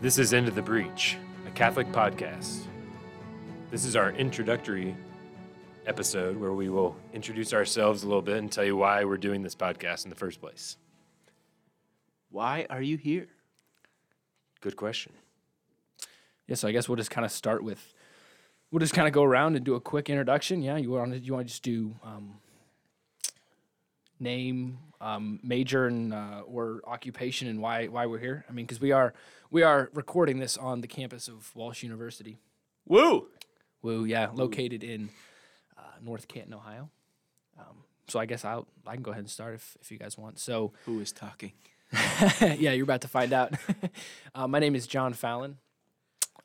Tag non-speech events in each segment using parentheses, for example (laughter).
This is Into the Breach, a Catholic podcast. This is our introductory episode where we will introduce ourselves a little bit and tell you why we're doing this podcast in the first place. Why are you here? Good question. Yeah, so I guess we'll just kind of start with, we'll just kind of go around and do a quick introduction. Yeah, you want to you want to just do um, name, um, major, and uh, or occupation, and why why we're here. I mean, because we are we are recording this on the campus of Walsh University. Woo! Woo, yeah, located in uh, North Canton, Ohio. Um, so I guess I'll I can go ahead and start if if you guys want. So (laughs) Who is talking? yeah, you're about to find out. (laughs) uh, my name is John Fallon.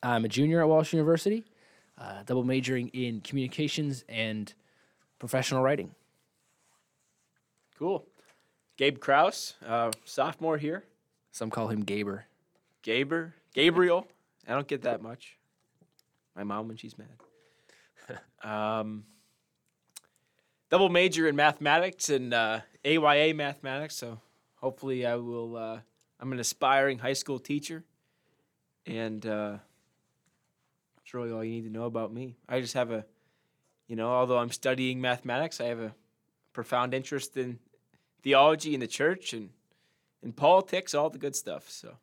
I'm a junior at Walsh University, uh, double majoring in communications and professional writing. Cool. Gabe Kraus, uh, sophomore here. Some call him Gaber. Gaber, Gabriel. I don't get that much. My mom when she's mad. (laughs) um, double major in mathematics and uh, AYA mathematics. So hopefully I will. Uh, I'm an aspiring high school teacher, and uh, that's really all you need to know about me. I just have a, you know, although I'm studying mathematics, I have a profound interest in theology and the church and in politics, all the good stuff. So,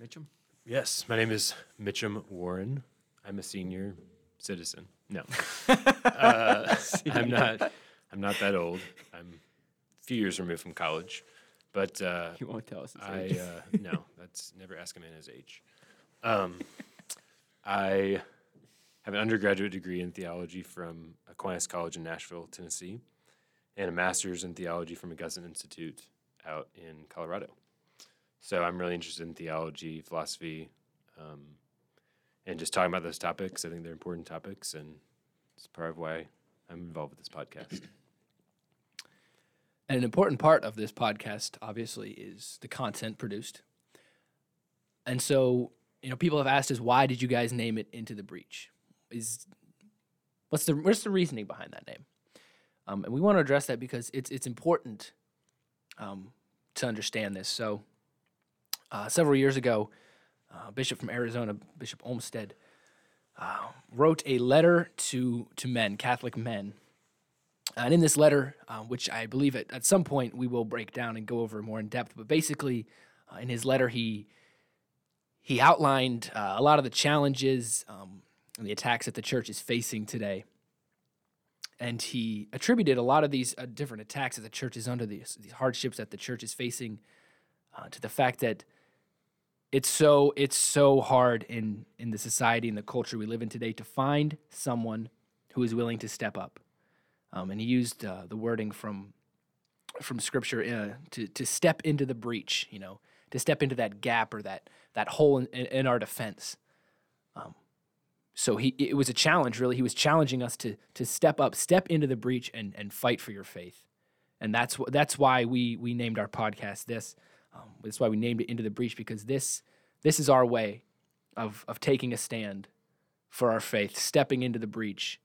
Mitchum. Yes, my name is Mitchum Warren. I'm a senior citizen. No, (laughs) uh, I'm not. I'm not that old. I'm a few years removed from college, but uh, You won't tell us. His I age. uh, no, that's never ask a man his age. Um, I have an undergraduate degree in theology from Aquinas College in Nashville, Tennessee, and a master's in theology from Augustine Institute out in Colorado. So I'm really interested in theology, philosophy, um, and just talking about those topics. I think they're important topics, and it's part of why I'm involved with this podcast. And an important part of this podcast, obviously, is the content produced. And so, you know, people have asked us, why did you guys name it Into the Breach? Is what's the what's the reasoning behind that name? Um, and we want to address that because it's it's important um, to understand this. So, uh, several years ago, uh, bishop from Arizona, Bishop Olmsted, uh, wrote a letter to to men, Catholic men, and in this letter, uh, which I believe at, at some point we will break down and go over more in depth, but basically, uh, in his letter, he he outlined uh, a lot of the challenges um, and the attacks that the church is facing today, and he attributed a lot of these uh, different attacks that the church is under, these these hardships that the church is facing, uh, to the fact that it's so it's so hard in in the society and the culture we live in today to find someone who is willing to step up. Um, and he used uh, the wording from from scripture uh, to to step into the breach, you know, to step into that gap or that that hole in, in, in our defense. Um, so he it was a challenge, really. He was challenging us to to step up, step into the breach, and and fight for your faith. And that's that's why we we named our podcast this. Um, that's why we named it into the breach because this this is our way of of taking a stand for our faith, stepping into the breach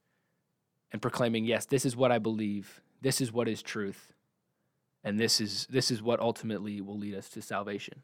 and proclaiming, yes, this is what I believe. This is what is truth. And this is this is what ultimately will lead us to salvation.